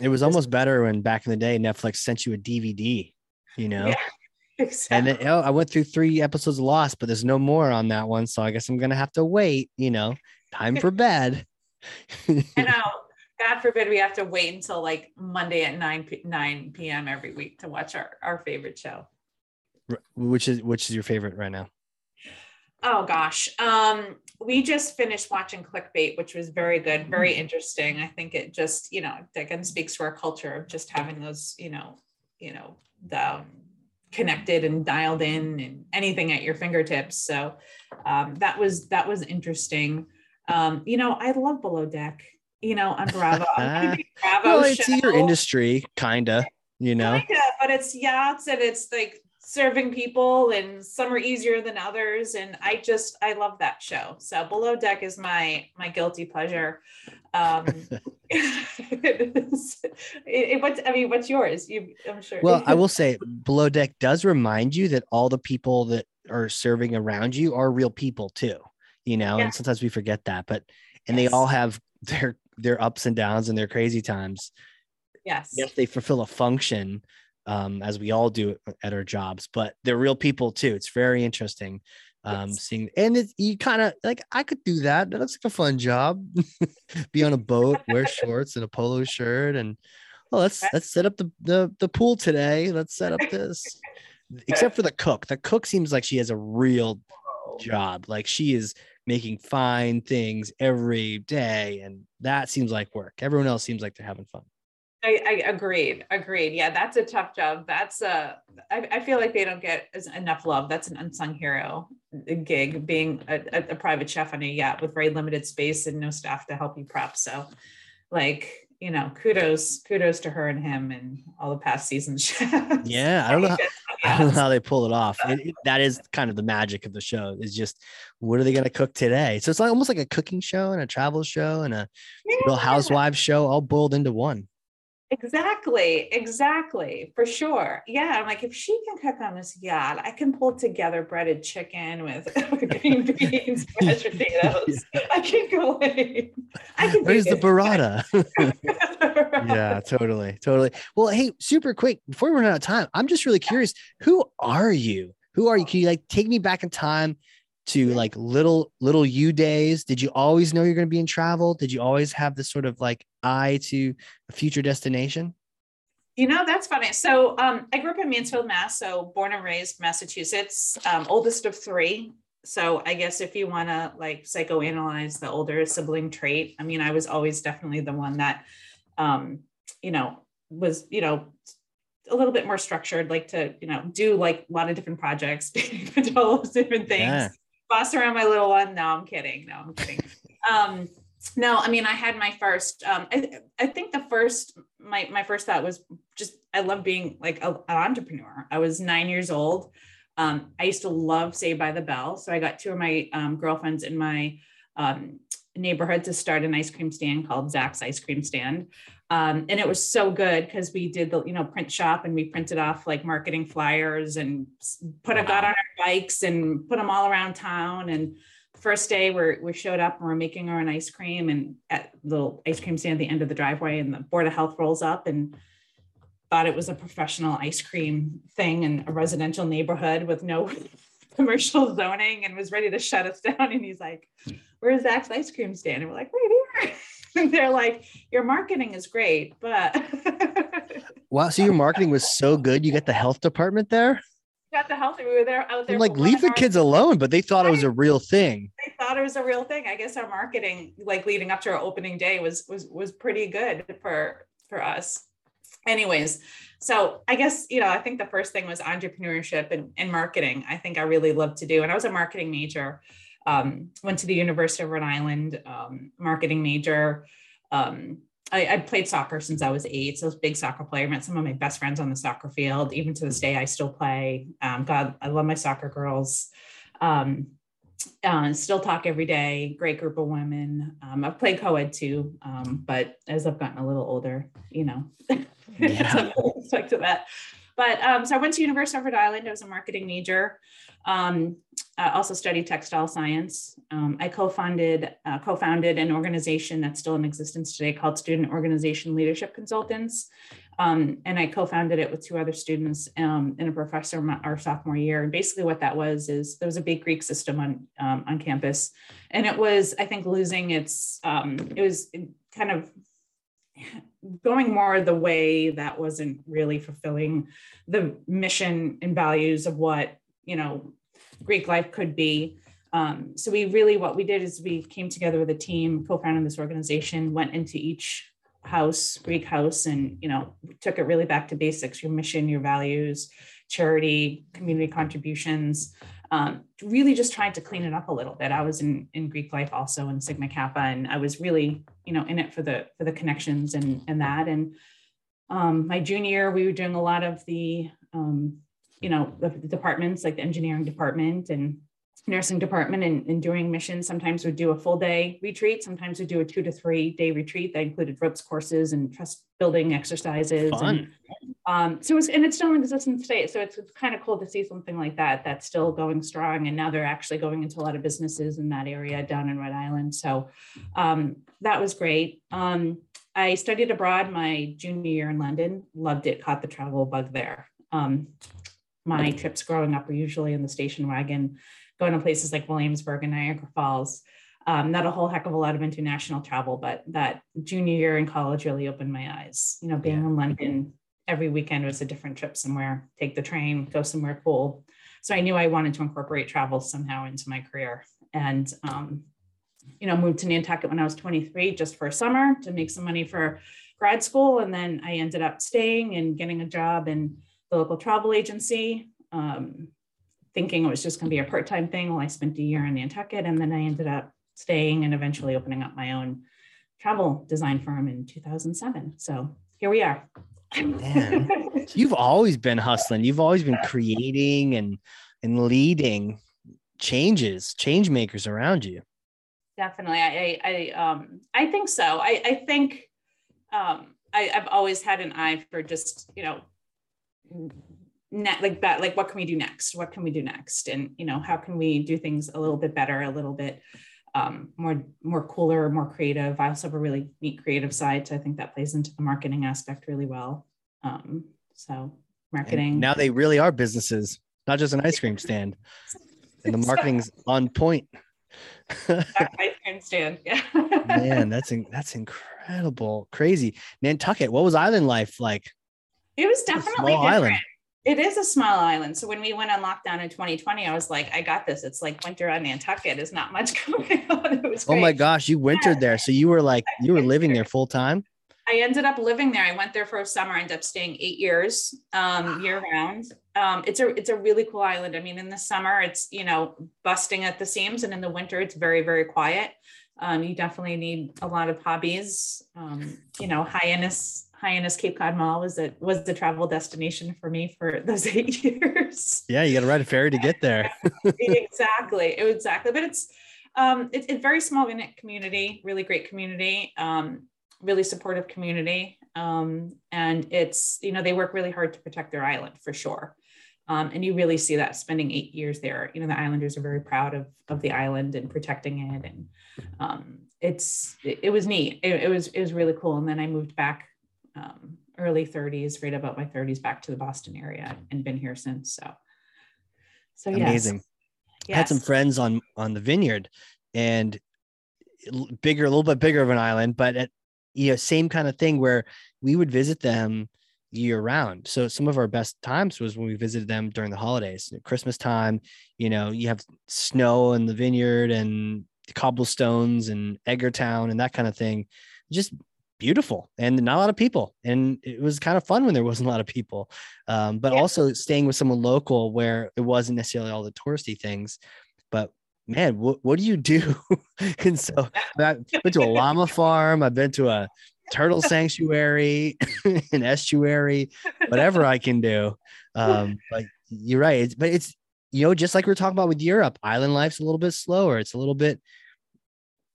it was almost better when back in the day Netflix sent you a DVD, you know. Yeah, exactly. *laughs* And then, oh, I went through three episodes of Lost, but there's no more on that one, so I guess I'm gonna have to wait. You know, time for *laughs* bed. *laughs* I know. God forbid we have to wait until like Monday at 9 p- 9 p.m. every week to watch our, our favorite show. Which is which is your favorite right now? Oh gosh. Um, we just finished watching clickbait, which was very good, very Mm. interesting. I think it just, you know, again speaks to our culture of just having those, you know, you know, the um, connected and dialed in and anything at your fingertips. So um, that was that was interesting. Um, you know, I love Below Deck. You know, on Bravo. *laughs* Bravo Well, it's show. your industry, kinda. You know. Kinda, but it's yachts and it's like serving people and some are easier than others and i just i love that show so below deck is my my guilty pleasure um *laughs* *laughs* it is, it, what's i mean what's yours you i'm sure Well, I will *laughs* say below deck does remind you that all the people that are serving around you are real people too. You know, Yeah. and sometimes we forget that, but and they all have their their ups and downs and their crazy times. yes Yes, they fulfill a function, um, as we all do at our jobs, but they're real people too. It's very interesting. Um, Yes. seeing and it's you kind of like I could do that. That looks like a fun job. *laughs* Be on a boat, wear shorts and a polo shirt, and well, let's let's set up the the the pool today. Let's set up this. Except for the cook. The cook seems like she has a real job. Like she is making fine things every day, and that seems like work. Everyone else seems like they're having fun. I, I agreed agreed yeah that's a tough job that's a I, I feel like they don't get enough love that's an unsung hero uh, gig being a, a, private chef on a yacht with very limited space and no staff to help you prep so like you know kudos kudos to her and him and all the past seasons *laughs* chefs. Yeah, I don't know. How, *laughs* I don't know how they pull it off. It, it- that is kind of the magic of the show. Is just what are they going to cook today? So it's like almost like a cooking show and a travel show and a Real Housewives show all boiled into one. Exactly, exactly, for sure. Yeah, I'm like, if she can cook on this yacht, I can pull together breaded chicken with *laughs* green beans, *laughs* mashed potatoes. I can go in. I can. do Where's the burrata? *laughs* yeah, totally, totally. Well, hey, super quick before we run out of time, I'm just really curious. Who are you? Who are you? Can you like take me back in time to like little little you days? Did you always know you're going to be in travel? Did you always have this sort of like eye to a future destination? You know, that's funny. So um, I grew up in Mansfield, Mass. So born and raised Massachusetts, um, oldest of three. So I guess if you want to like psychoanalyze the older sibling trait, I mean, I was always definitely the one that, um, you know, was, you know, a little bit more structured, like to, you know, do like a lot of different projects, *laughs* all those different things. Yeah. Boss around my little one. No, I'm kidding. No, I'm kidding. um, no, I mean, I had my first, um, I, I think the first, my, my first thought was just, I love being like a, an entrepreneur. I was nine years old. Um, I used to love Saved by the Bell. So I got two of my um, girlfriends in my um, neighborhood to start an ice cream stand called Zach's Ice Cream Stand. Um, and it was so good because we did the, you know, print shop and we printed off like marketing flyers and put a got on our bikes and put them all around town. And first day we we showed up and we're making our own ice cream and at the little ice cream stand at the end of the driveway and the board of health rolls up and thought it was a professional ice cream thing in a residential neighborhood with no commercial *laughs* zoning and was ready to shut us down and he's like where's Zach's ice cream stand and we're like right here *laughs* and they're like your marketing is great but *laughs* Wow. So your marketing was so good. You got the health department there. got the health we were there out there I'm like, leave the kids alone, but they thought it was a real thing. they thought it was a real thing. I guess our marketing, like leading up to our opening day, was was was pretty good for for us. Anyways, so I guess you know, I think the first thing was entrepreneurship and, and marketing. I think I really loved to do, and I was a marketing major. Um, went to the University of Rhode Island, um, marketing major. Um, I, I played soccer since I was eight, so I was a big soccer player. Met some of my best friends on the soccer field. Even to this day, I still play. Um, God, I love my soccer girls. Um, uh, still talk every day. Great group of women. Um, I've played co-ed too, um, but as I've gotten a little older, you know, *laughs* Yeah. of that. But um, so I went to University of Rhode Island. I was a marketing major. Um, I also studied textile science. Um, I co-founded uh, co-founded an organization that's still in existence today called Student Organization Leadership Consultants. Um, and I co-founded it with two other students um, and a professor my, our sophomore year. And basically, what that was is there was a big Greek system on um, on campus, and it was I think losing its um, it was kind of going more the way that wasn't really fulfilling the mission and values of what you know greek life could be um, so we really what we did is we came together with a team co-founded this organization went into each house greek house and you know took it really back to basics your mission your values charity community contributions um, really just trying to clean it up a little bit. I was in, in Greek life also in Sigma Kappa, and I was really, you know, in it for the for the connections and and that. And um, my junior year, we were doing a lot of the, um, you know, the, the departments like the engineering department and nursing department and, and doing missions sometimes would do a full day retreat sometimes would do a two to three day retreat. That included ropes courses and trust building exercises Fun. and um, so it's and it's still in existence today. So it's, it's kind of cool to see something like that that's still going strong. And now they're actually going into a lot of businesses in that area down in Rhode Island. So um, that was great. Um, I studied abroad my junior year in London. Loved it. Caught the travel bug there. Um, my trips growing up were usually in the station wagon going to places like Williamsburg and Niagara Falls. Um, not a whole heck of a lot of international travel, but that junior year in college really opened my eyes. You know, being yeah. in London every weekend was a different trip somewhere, take the train, go somewhere cool. So I knew I wanted to incorporate travel somehow into my career. And, um, you know, moved to Nantucket when I was 23 just for a summer to make some money for grad school. And then I ended up staying and getting a job in the local travel agency. Um, thinking it was just going to be a part-time thing. Well, I spent a year in Nantucket and then I ended up staying and eventually opening up my own travel design firm in 2007. So here we are. Man, you've always been hustling. You've always been creating and and leading changes, change makers around you. Definitely. I I, I um I think so. I I think um I, I've always had an eye for just, you know, net like that like what can we do next? What can we do next? And you know how can we do things a little bit better a little bit um, more more cooler more creative? I also have a really neat creative side so i think that plays into the marketing aspect really well. Um, so marketing. And now they really are businesses not just an ice cream stand. *laughs* And the marketing's on point. *laughs* Ice cream stand yeah. Man that's in, that's incredible. Crazy. Nantucket what was island life like? It was definitely different. Island. It is a small island. So when we went on lockdown in 2020, I was like, I got this. It's like winter on Nantucket. There's not much *laughs* going on. It was great. Oh my gosh, you wintered there. So you were like, you were living there full time? I ended up living there. I went there for a summer, I ended up staying eight years, um, year round. Um, it's a it's a really cool island. I mean, in the summer, it's you know busting at the seams, and in the winter, it's very very quiet. Um, you definitely need a lot of hobbies. Um, you know, Hyannis Hyannis Cape Cod Mall was it was the travel destination for me for *laughs* those eight years. Yeah, you got to ride a ferry to get there. *laughs* exactly, exactly. But it's um, it's a very small unit community, really great community, um, really supportive community, um, and it's you know they work really hard to protect their island for sure. Um, and you really see that spending eight years there. You know the Islanders are very proud of of the island and protecting it, and um, it's it, it was neat. It, it was it was really cool. And then I moved back um, early 30s, right about my 30s, back to the Boston area and been here since. So, so yes. amazing. Yes. Had some friends on on the vineyard, and bigger, a little bit bigger of an island, but at you know same kind of thing where we would visit them year round. So some of our best times was when we visited them during the holidays, Christmas time. You know, you have snow in the vineyard and cobblestones and Edgartown and that kind of thing. Just beautiful and not a lot of people. And it was kind of fun when there wasn't a lot of people. Um, but yeah. also staying with someone local where it wasn't necessarily all the touristy things. But man, what, what do you do? *laughs* and so I went to a llama farm. I've been to a turtle sanctuary, *laughs* an estuary, whatever I can do. Um, but you're right. It's, but it's, you know, just like we are talking about with Europe, island life's a little bit slower. It's a little bit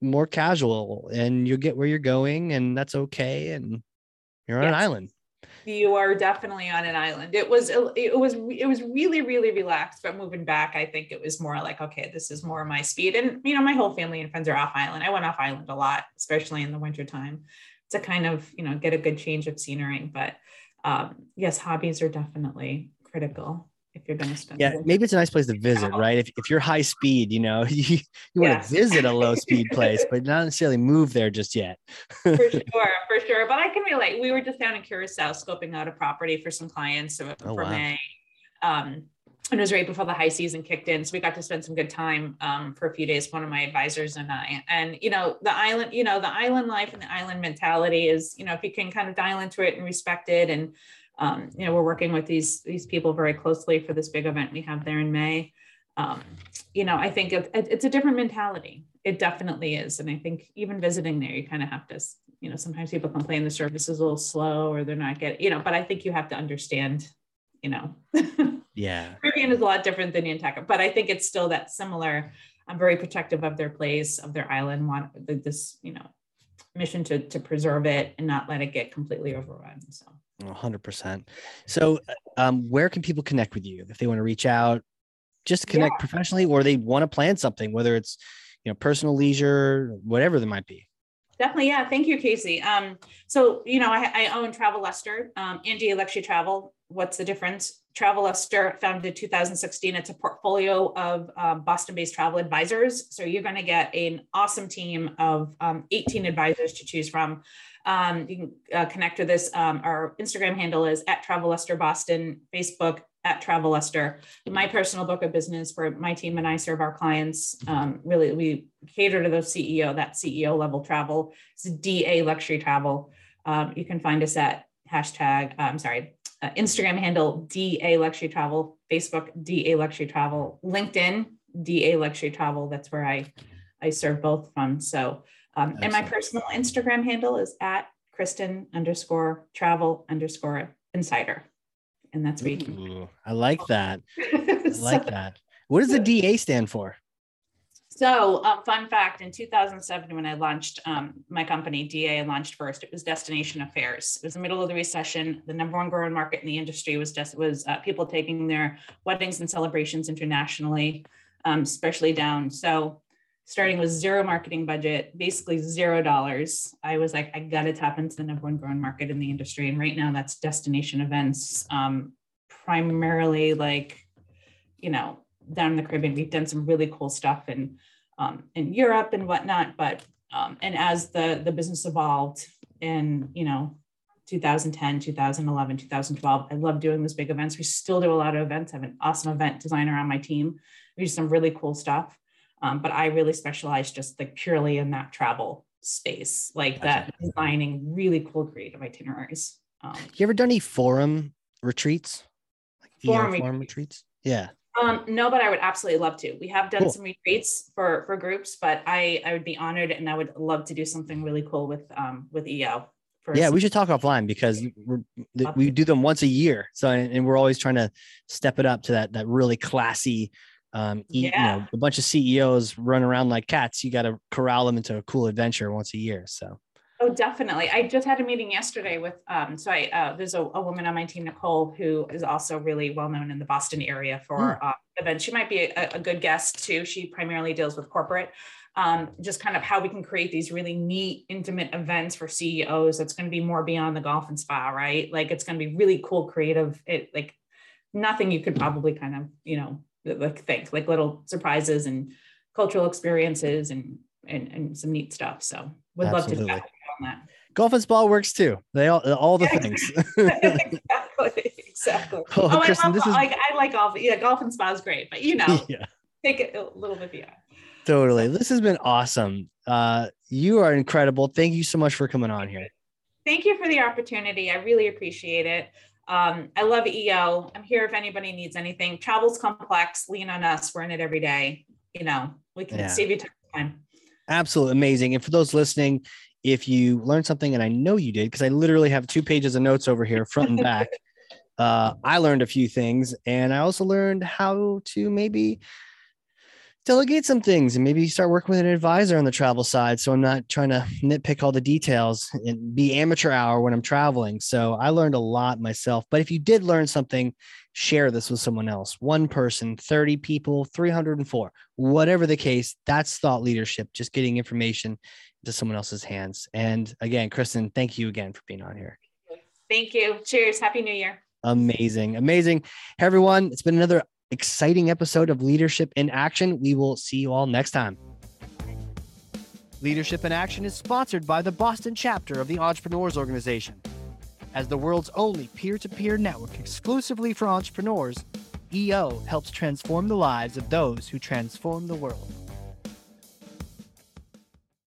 more casual and you get where you're going and that's okay and you're on yes. an island. You are definitely on an island. It was it was it was really really relaxed but moving back i think it was more like okay this is more my speed and you know my whole family and friends are off island. I went off island a lot especially in the winter time to kind of you know get a good change of scenery but um, yes hobbies are definitely critical if you're going to spend. Yeah, maybe it's a nice place to visit, right? If, if you're high speed, you know, *laughs* you, you want to visit a low speed *laughs* place, but not necessarily move there just yet. for *laughs* sure, for sure. But I can relate. We were just down in Curacao scoping out a property for some clients so Oh, for wow. May. Um, and it was right before the high season kicked in. So we got to spend some good time um, for a few days, one of my advisors and I. And, you know, the island, you know, the island life and the island mentality is, you know, if you can kind of dial into it and respect it. And, um, you know, we're working with these, these people very closely for this big event we have there in May. Um, you know, I think it, it- it's a different mentality. It definitely is. And I think even visiting there, you kind of have to, you know, sometimes people complain the service is a little slow or they're not getting, you know, but I think you have to understand, you know, *laughs* Yeah. Caribbean is a lot different than Nantucket, but I think it's still that similar. I'm very protective of their place, of their island, want this, you know, mission to to preserve it and not let it get completely overrun. So A hundred percent. So, um, where can people connect with you if they want to reach out, just to connect professionally, or they want to plan something, whether it's you know personal leisure, whatever there might be. definitely, yeah. Thank you, Casey. Um, so you know, I, I own Travel Luster, um, and DA Luxury Travel. What's the difference? Travel Luster, founded in 2016. It's a portfolio of uh, Boston-based travel advisors. So you're going to get an awesome team of um, 18 advisors to choose from. Um, you can uh, connect with us. Um, our Instagram handle is at Travel Luster Boston, Facebook at Travel Luster. My personal book of business where my team and I serve our clients. Um, really, we cater to those CEO, that CEO level travel. It's DA Luxury Travel. Um, you can find us at hashtag, uh, I'm sorry, uh, Instagram handle DA Luxury Travel, Facebook DA Luxury Travel, LinkedIn DA Luxury Travel. That's where I I serve both from. So, um, and my personal Instagram handle is at Kristin underscore travel underscore insider, and that's me. I like that. I *laughs* So- like that. What does the DA stand for? So, um, fun fact: in 2007, when I launched um, my company, DA, launched first. It was Destination Affairs. It was the middle of the recession. The number one growing market in the industry was just was uh, people taking their weddings and celebrations internationally, um, especially down. So, starting with zero marketing budget, basically zero dollars, I was like, I got to tap into the number one growing market in the industry. And right now, that's destination events, um, primarily like, you know, down in the Caribbean. We've done some really cool stuff in um, in Europe and whatnot. But um, and as the the business evolved in you know 2010, 2011, 2012, I love doing those big events. We still do a lot of events. I have an awesome event designer on my team. We do some really cool stuff. Um, but I really specialize just like purely in that travel space, like that designing really cool creative itineraries. Um, You ever done any forum retreats? Like Forum forum retreats? Yeah. Um, no, but I would absolutely love to. We have done Cool. some retreats for for groups, but I I would be honored and I would love to do something really cool with um with EO. Yeah, some- we should talk offline because th- we do them once a year. So, and, we're always trying to step it up to that that really classy. Um, e- you Yeah. know, a bunch of CEOs run around like cats. You got to corral them into a cool adventure once a year. So, Oh, definitely. I just had a meeting yesterday with um so I uh there's a, a woman on my team, Nicole, who is also really well known in the Boston area for uh, events. She might be a, a good guest too. She primarily deals with corporate. Um, just kind of how we can create these really neat, intimate events for CEOs. That's going to be more beyond the golf and spa, right? Like it's going to be really cool, creative. It like nothing you could probably kind of you know like think like little surprises and cultural experiences and and and some neat stuff. So would love to chat on that. golf and spa works too. They all all the things. *laughs* exactly. Exactly. *laughs* Oh, Oh, Kristin, I love this is- like I like golf. Yeah, golf and spa is great, but you know, yeah. take it a little bit beyond. Totally. This has been awesome. Uh, you are incredible. Thank you so much for coming on here. Thank you for the opportunity. I really appreciate it. Um, I love EO. I'm here if anybody needs anything. Travel's complex. Lean on us. We're in it every day. You know, we can Yeah. save you time. Absolutely amazing. And for those listening, if you learned something, and I know you did, because I literally have two pages of notes over here, front and back. *laughs* uh, I learned a few things, and I also learned how to maybe delegate some things and maybe start working with an advisor on the travel side. So I'm not trying to nitpick all the details and be amateur hour when I'm traveling. So I learned a lot myself. But if you did learn something, share this with someone else. One person, 30 people, 304, whatever the case, that's thought leadership, just getting information into someone else's hands. And again, Kristin, thank you again for being on here. Thank you. Cheers. Happy New Year. Amazing. Amazing. Hey, everyone. It's been another exciting episode of Leadership in Action. We will see you all next time. Leadership in Action is sponsored by the Boston chapter of the Entrepreneurs Organization. As the world's only peer to peer network exclusively for entrepreneurs, EO helps transform the lives of those who transform the world.